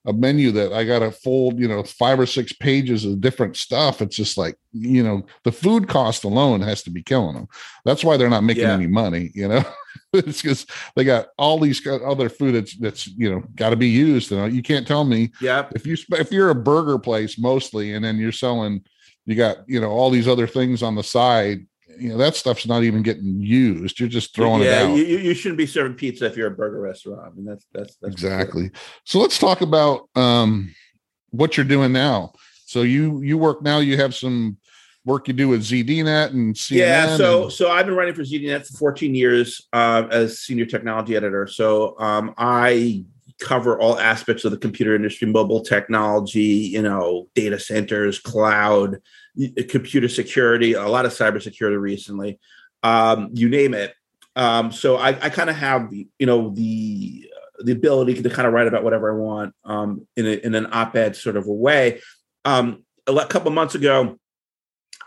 a menu that i got to fold you know five or six pages of different stuff it's just like you know the food cost alone has to be killing them that's why they're not making Yeah. any money you know it's because they got all these other food that's that's you know got to be used you know you can't tell me. Yeah. if you if you're a burger place mostly and then you're selling you got you know all these other things on the side you know that stuff's not even getting used. You're just throwing yeah, it out. You, you you shouldn't be serving pizza if you're a burger restaurant. I mean, that's that's, that's exactly. So let's talk about um what you're doing now. So you you work now you have some work you do with zdnet and CNN yeah so and- so i've been writing for zdnet for 14 years uh, as senior technology editor. So um, i cover all aspects of the computer industry mobile technology you know data centers cloud computer security a lot of cybersecurity recently um, you name it. Um, so i, I kind of have the you know the the ability to kind of write about whatever i want um, in, a, in an op-ed sort of a way. Um, a couple months ago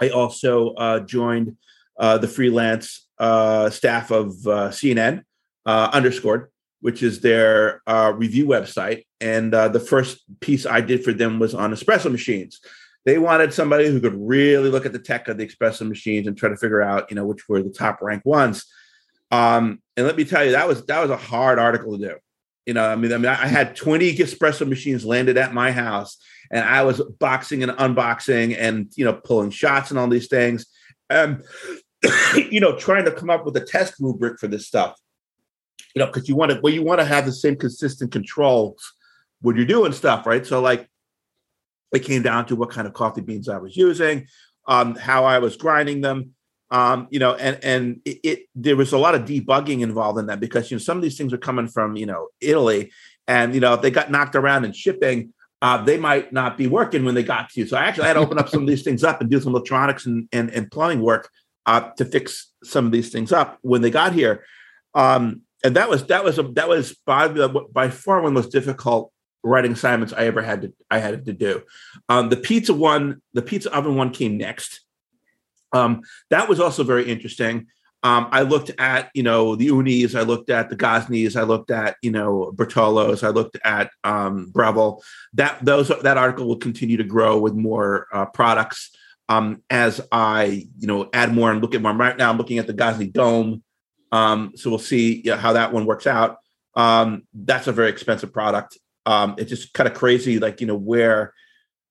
I also uh, joined uh, the freelance uh, staff of uh, CNN uh, underscored, which is their uh, review website. And the first piece I did for them was on espresso machines. They wanted somebody who could really look at the tech of the espresso machines and try to figure out, you know, which were the top ranked ones. Um, and let me tell you, that was that was a hard article to do. You know, I mean, I mean, I had 20 espresso machines landed at my house, and I was boxing and unboxing and you know pulling shots and all these things. Um, you know, trying to come up with a test rubric for this stuff. You know, because you want to well, you want to have the same consistent controls when you're doing stuff, right? So like it came down to what kind of coffee beans I was using, um, how I was grinding them, um, you know, and and it, it there was a lot of debugging involved in that because you know some of these things are coming from you know Italy, and you know if they got knocked around in shipping, uh, they might not be working when they got to you. So I actually had to open up some of these things up and do some electronics and and, and plumbing work uh, to fix some of these things up when they got here. Um, and that was that was a, that was by by far one of the most difficult writing assignments I ever had to I had to do. Um, the pizza one, the pizza oven one came next. Um, that was also very interesting. Um, I looked at you know the Oonis, I looked at the Gozneys, I looked at you know Bertellos, I looked at um, Breville. That those that article will continue to grow with more uh, products um, as I you know add more and look at more. Right now, I'm looking at the Gozney Dome, um, so we'll see you know, how that one works out. Um, that's a very expensive product. Um, it's just kind of crazy, like you know where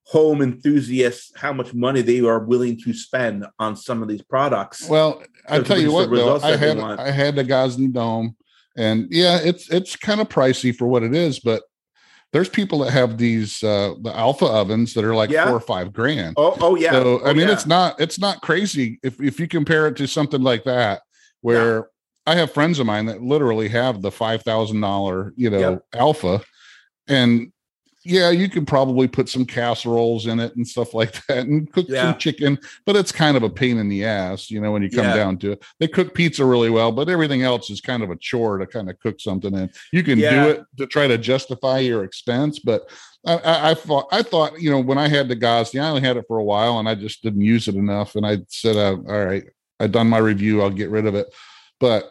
home enthusiasts how much money they are willing to spend on some of these products. Well, I tell you what, though, I had. I had the Gozney Dome, and yeah, it's it's kind of pricey for what it is, but there's people that have these uh the Alfa ovens that are like Yeah. four or five grand. oh, oh yeah. So I Oh, mean, yeah. it's not it's not crazy if if you compare it to something like that, where I have friends of mine that literally have the five thousand dollar you know Yep. Alfa, and yeah, you could probably put some casseroles in it and stuff like that, and cook Yeah. some chicken, but it's kind of a pain in the ass, you know, when you come Yeah. down to it. They cook pizza really well, but everything else is kind of a chore to kind of cook something in. You can Yeah. do it to try to justify your expense, but I, I, I thought I thought you know when I had the Gozney, I only had it for a while, and I just didn't use it enough. And I said, uh, "All right, I done my review. I'll get rid of it." But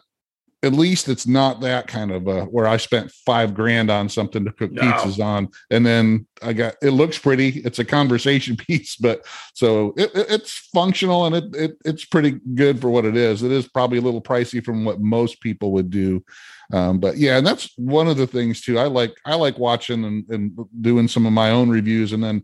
at least it's not that kind of uh, where I spent five grand on something to cook No. pizzas on, and then I got it looks pretty. It's a conversation piece, but so it, it- it's functional and it, it it's pretty good for what it is. It is probably a little pricey from what most people would do, um, but yeah, and that's one of the things too. I like I like watching and, and doing some of my own reviews, and then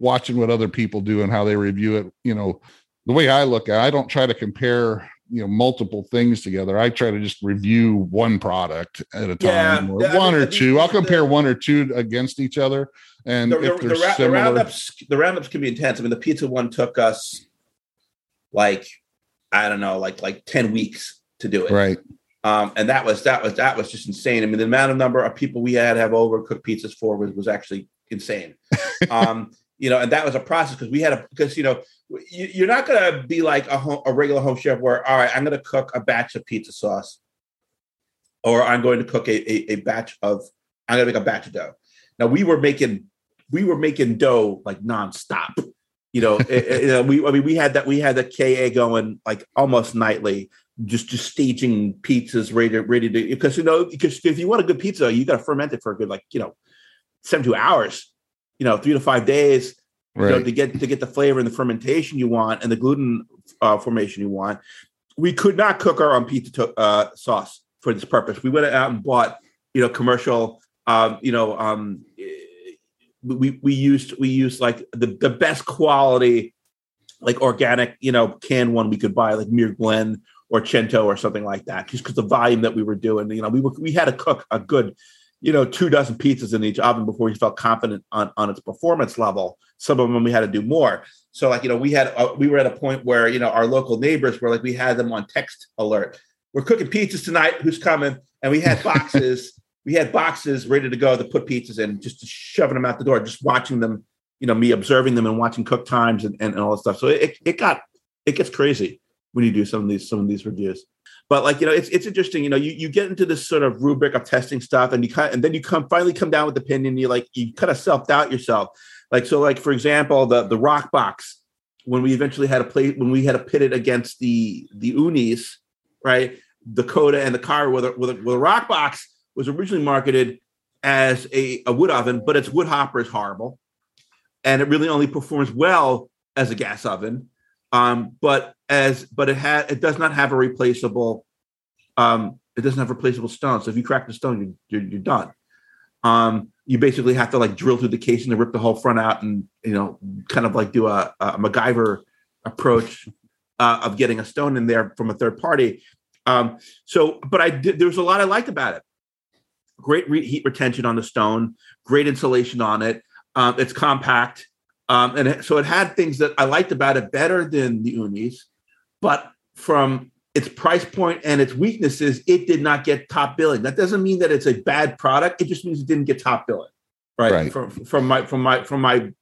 watching what other people do and how they review it. You know, the way I look at, it, I don't try to compare you know multiple things together. I try to just review one product at a Yeah, time, or yeah, I one mean, or two. I'll the- compare one or two against each other, and the, if they're the, ra- the similar, roundups the roundups can be intense. I mean, the pizza one took us like I don't know, like like ten weeks to do it. right? Um, and that was that was that was just insane. I mean, the amount of number of people we had have over cook pizzas for was was actually insane. um, you know, and that was a process because we had a because you know you, you're not to be like a home, a regular home chef where all right, I'm to cook a batch of pizza sauce, or I'm going to cook a, a, a batch of I'm to make a batch of dough. Now we were making we were making dough like nonstop. You know, it- it- you know, we I mean we had that we had the KA going like almost nightly just just staging pizzas ready ready to because you know because if you want a good pizza you got to ferment it for a good like you know seven two hours you know three to five days you know, to get to get the flavor and the fermentation you want and the gluten uh, formation you want. We could not cook our own pizza to, uh, sauce for this purpose. We went out and bought you know commercial um, you know um, we we used we used like the the best quality like organic you know canned one we could buy like Muir Glen or Cento or something like that just because the volume that we were doing you know we were we had to cook a good you know two dozen pizzas in each oven before we felt confident on on its performance level. Some of them we had to do more. So like you know we had uh, we were at a point where you know our local neighbors were like we had them on text alert. We're cooking pizzas tonight. Who's coming? And we had boxes we had boxes ready to go to put pizzas in just shoving them out the door just watching them you know me observing them and watching cook times and, and, and all that stuff. So it, it got it gets crazy when you do some of these some of these reviews but like you know it's it's interesting you know you, you get into this sort of rubric of testing stuff and you kind of, and then you come finally come down with opinion you like you kind of self-doubt yourself. Like so like for example the the Roccbox when we eventually had a play when we had to pit it against the the Oonis right the coda and the car with a, with a, with a Roccbox was originally marketed as a, a wood oven but its wood hopper is horrible. And it really only performs well as a gas oven. Um, but as but it had it does not have a replaceable um, it doesn't have replaceable stone. So if you crack the stone you're, you're, you're done. Um, you basically have to like drill through the casing to rip the whole front out and you know kind of like do a, a MacGyver approach uh, of getting a stone in there from a third party. Um, so but I did there was a lot I liked about it. Great re- heat retention on the stone great insulation on it um, it's compact um, and so it had things that I liked about it better than the Oonis, but from its price point and its weaknesses, it did not get top billing. That doesn't mean that it's a bad product. It just means it didn't get top billing. Right. Right. From, from my from my from my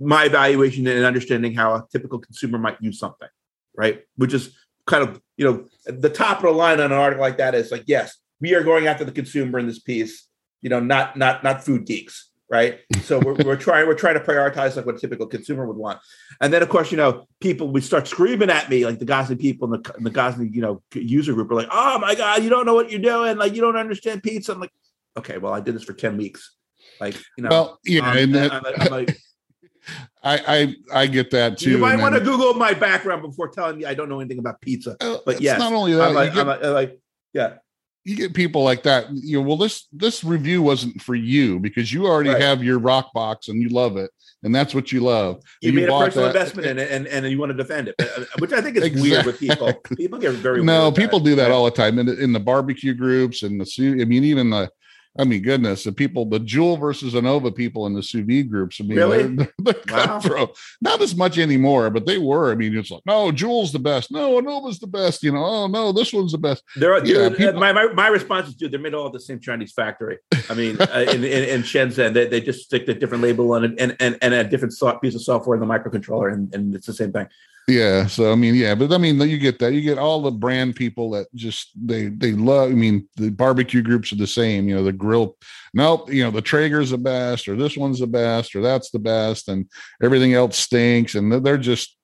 my evaluation and understanding how a typical consumer might use something. Right. Which is kind of you know the top of the line on an article like that is like yes we are going after the consumer in this piece. You know, not not not food geeks right? So we're, we're trying we're trying to prioritize like what a typical consumer would want, and then of course you know people would start screaming at me like the Gozney people in the, in the Gozney you know user group are like, oh my god, you don't know what you're doing, like you don't understand pizza. I'm like, okay, well I did this for ten weeks, like you know. Well, yeah, um, and that, I'm like- I'm like, I, I I get that too. you might want to Google my background before telling me I don't know anything about pizza. Uh, but yes, not only that. I'm like, you I'm like, I'm like, yeah, you get people like that. You know, well, this this review wasn't for you because you already Right. have your Roccbox and you love it, and that's what you love. You, And made a personal that- investment in it, and, and you want to defend it, uh, which I think is weird with people. People get very no, people that. do that all the time in, the- in the barbecue groups and the. I mean, even the, I mean, goodness, the people, the Joule versus Anova people in the sous vide groups. I mean, Really? they're, they're Wow. cutthroat. Not as much anymore, but they were. I mean, it's like, no, Joule's the best. No, Anova's the best. You know, oh no, this one's the best. There are, Yeah, people- my, my my response is, dude, they're made all at the same Chinese factory. I mean, uh, in, in, in Shenzhen, they, they just stick a different label on it and and, and a different so- piece of software in the microcontroller, and, and it's the same thing. Yeah. So I mean, yeah, but I mean, you get that. You get all the brand people that just they they love. I mean, the barbecue groups are the same. You know, the grill. Nope. You know, the Traeger's the best, or this one's the best, or that's the best, and everything else stinks. And they're just.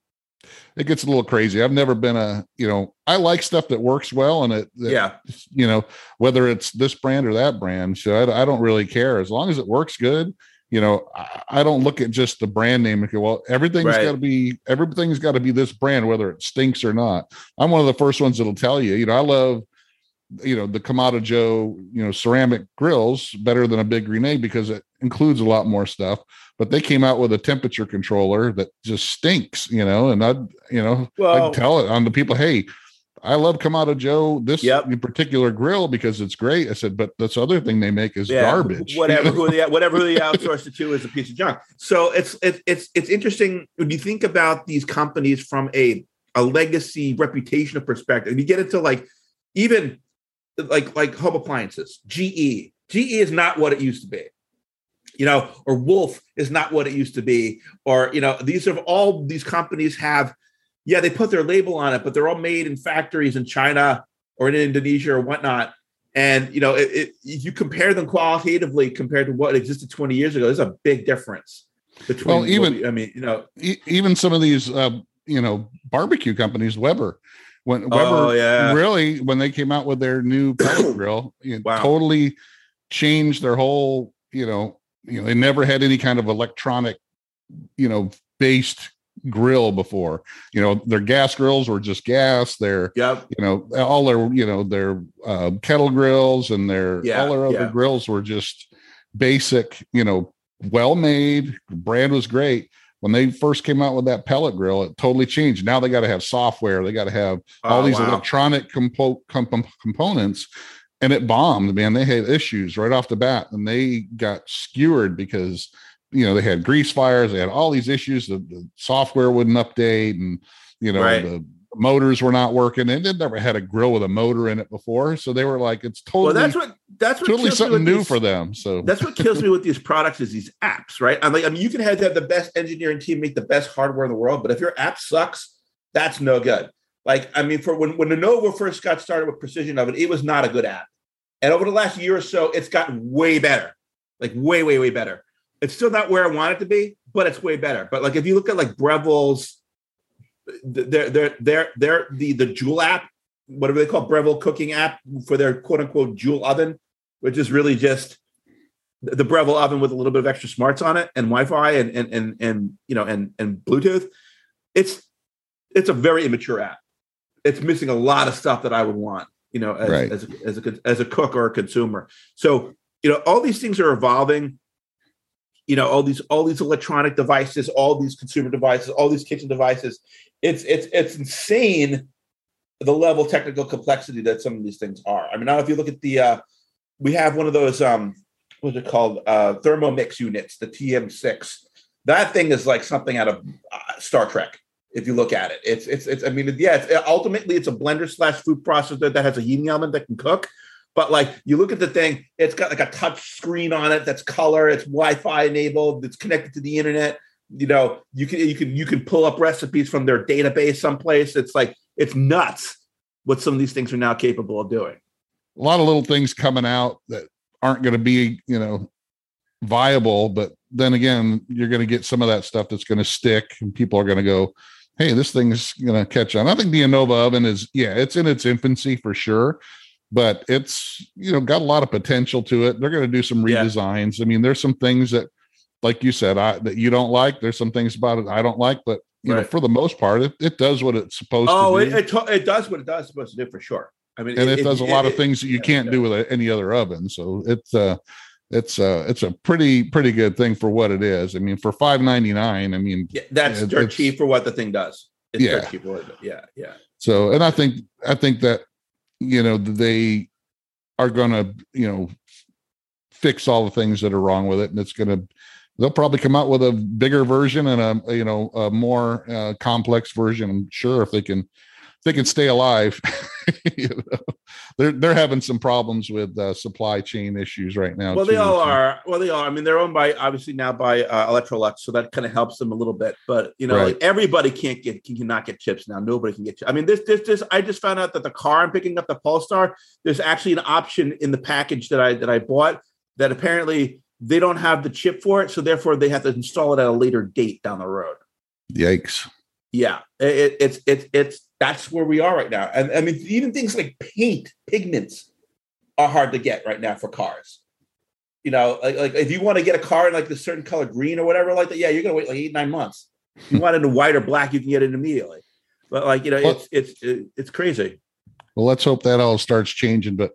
It gets a little crazy. I've never been a. You know, I like stuff that works well, and it. that- Yeah, You know, whether it's this brand or that brand. So I, I don't really care as long as it works good. You know, I, I don't look at just the brand name and go, well, everything's Right. got to be everything's got to be this brand, whether it stinks or not. I'm one of the first ones that'll tell you. You know, I love, you know, the Kamado Joe, you know, ceramic grills better than a big green egg because it includes a lot more stuff. But they came out with a temperature controller that just stinks, you know, and I, you know, I Well- tell it on the people, hey, I love Kamado Joe, this Yep. in particular grill because it's great. I said, but this other thing they make is yeah, garbage. Whatever who they whatever who they outsourced it to is a piece of junk. So it's it's it's it's interesting when you think about these companies from a a legacy reputational perspective. You get into like even like like home appliances, GE. GE is not what it used to be. You know, or Wolf is not what it used to be, or you know, these are all these companies have, yeah, they put their label on it, but they're all made in factories in China or in Indonesia or whatnot. And you know, it, it, if you compare them qualitatively compared to what existed 20 years ago, there's a big difference between. Well, even- we- I mean, you know, E- even some of these uh, you know barbecue companies weber when weber Oh, yeah. really when they came out with their new pellet grill you Wow. totally changed their whole you know you know they never had any kind of electronic you know based grill before. You know their gas grills were just gas their yep, you know all their you know their uh, kettle grills and their Yeah, all their other yeah. grills were just basic you know well made brand was great. When they first came out with that pellet grill it totally changed. Now they got to have software they got to have all Oh, these wow. electronic compo- comp- components and it bombed man. They had issues right off the bat and they got skewered because you know they had grease fires they had all these issues the, the software wouldn't update and you know Right. the motors were not working and they'd never had a grill with a motor in it before so they were like it's totally well, that's what that's what totally something new these- for them so That's what kills me with these products is these apps, right? I'm like, I mean, you can have, have the best engineering team make the best hardware in the world, but if your app sucks, that's no good. Like, I mean, for when when Anova first got started with Precision Oven, it was not a good app, and over the last year or so, it's gotten way better, like way, way, way better. It's still not where I want it to be, but it's way better. But like, if you look at like Breville's, they're they're they're they're the the Joule app, whatever they call Breville cooking app for their quote unquote Joule oven, which is really just the Breville oven with a little bit of extra smarts on it and Wi-Fi and and and, and you know and and Bluetooth. It's it's a very immature app. It's missing a lot of stuff that I would want, you know, as Right. as, a, as a as a cook or a consumer. So you know, all these things are evolving. You know, all these all these electronic devices, all these consumer devices, all these kitchen devices. It's it's it's insane the level of technical complexity that some of these things are. I mean, now if you look at the uh we have one of those um what's it called uh thermomix units the tm6 that thing is like something out of uh, star trek if you look at it it's it's, it's i mean yeah it's, ultimately it's a blender slash food processor that has a heating element that can cook but like you look at the thing it's got like a touch screen on it that's color it's wi-fi enabled it's connected to the internet. You know you can you can you can pull up recipes from their database someplace. It's like it's nuts what some of these things are now capable of doing. A lot of little things coming out that aren't going to be you know viable but then again you're going to get some of that stuff that's going to stick and people are going to go hey this thing's going to catch on. I think the ANOVA oven is yeah it's in its infancy for sure but it's you know got a lot of potential to it they're going to do some Yeah. redesigns i mean there's some things that like you said i that you don't like there's some things about it i don't like but you know for the most part it, it does what it's supposed Oh, to it, do it, to- it does what it does supposed to do for sure. I mean, and it, does a lot of it- things that you yeah, can't do with any other oven. So it's uh it's uh it's a pretty pretty good thing for what it is. I mean, for five ninety nine, I mean, Yeah, that's Yeah, dirt cheap for what the thing does. It's Yeah. dirt cheap for what it does. Yeah, yeah. so and I think I think that you know they are gonna you know fix all the things that are wrong with it, and it's gonna they'll probably come out with a bigger version and a you know a more uh, complex version. I'm sure if they can if they can stay alive. you know, they're they're having some problems with uh, supply chain issues right now. Well, they all so- are. Well, they are. I mean, they're owned by obviously now by uh, Electrolux, so that kind of helps them a little bit. But you know, Right. like everybody can't get can, cannot get chips now. Nobody can get. Chips. I mean, this this this. I just found out that the car I'm picking up, the Polestar, there's actually an option in the package that I that I bought that apparently they don't have the chip for it, so therefore they have to install it at a later date down the road. Yikes! Yeah, it, it's it's it's that's where we are right now. And I mean, even things like paint, pigments are hard to get right now for cars. You know, like, like if you want to get a car in like the certain color green or whatever like that, yeah, you're gonna wait like eight nine months. If you want it in white or black, you can get it immediately. But like you know, Well- it's it's it's crazy. Well, let's hope that all starts changing. But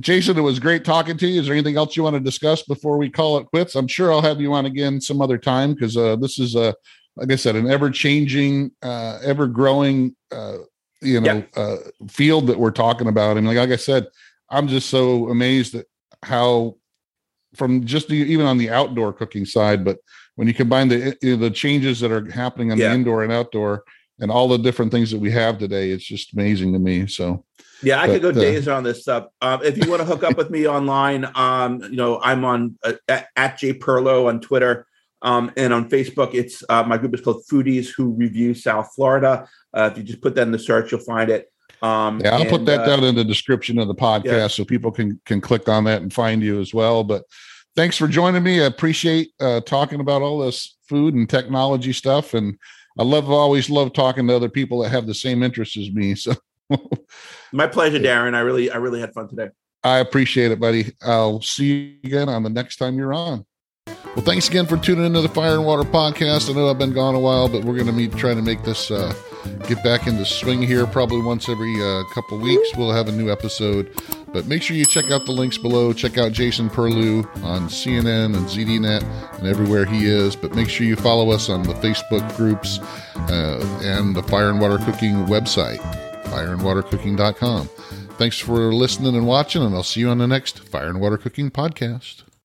Jason, it was great talking to you. Is there anything else you want to discuss before we call it quits? I'm sure I'll have you on again some other time because uh, this is a, like I said, an ever changing, uh, ever growing, uh, you know, uh, field that we're talking about. I mean, like, like I said, I'm just so amazed at how, from just the, even on the outdoor cooking side, but when you combine the you know, the changes that are happening on Yeah. the indoor and outdoor, and all the different things that we have today, it's just amazing to me. So. Yeah, I could go But, uh, days on this stuff. Um, if you want to hook up with me online, um, you know, I'm on uh, at, at J Perlow on Twitter. Um, and on Facebook, it's uh, my group is called Foodies Who Review South Florida. Uh, if you just put that in the search, you'll find it. Um, Yeah, I'll put that uh, down in the description of the podcast yeah. so people can can click on that and find you as well. But thanks for joining me. I appreciate uh, talking about all this food and technology stuff, and I love always love talking to other people that have the same interests as me. So My pleasure, Darren. I really, I really had fun today. I appreciate it, buddy. I'll see you again on the next time you're on. Well, thanks again for tuning into the Fire and Water podcast. I know I've been gone a while, but we're going to be trying to make this uh, get back into swing here. Probably once every uh, couple weeks, we'll have a new episode. But make sure you check out the links below. Check out Jason Perlow on CNN and ZDNet and everywhere he is. But make sure you follow us on the Facebook groups uh, and the Fire and Water Cooking website, fireandwatercooking.com. Thanks for listening and watching, and I'll see you on the next Fire and Water Cooking podcast.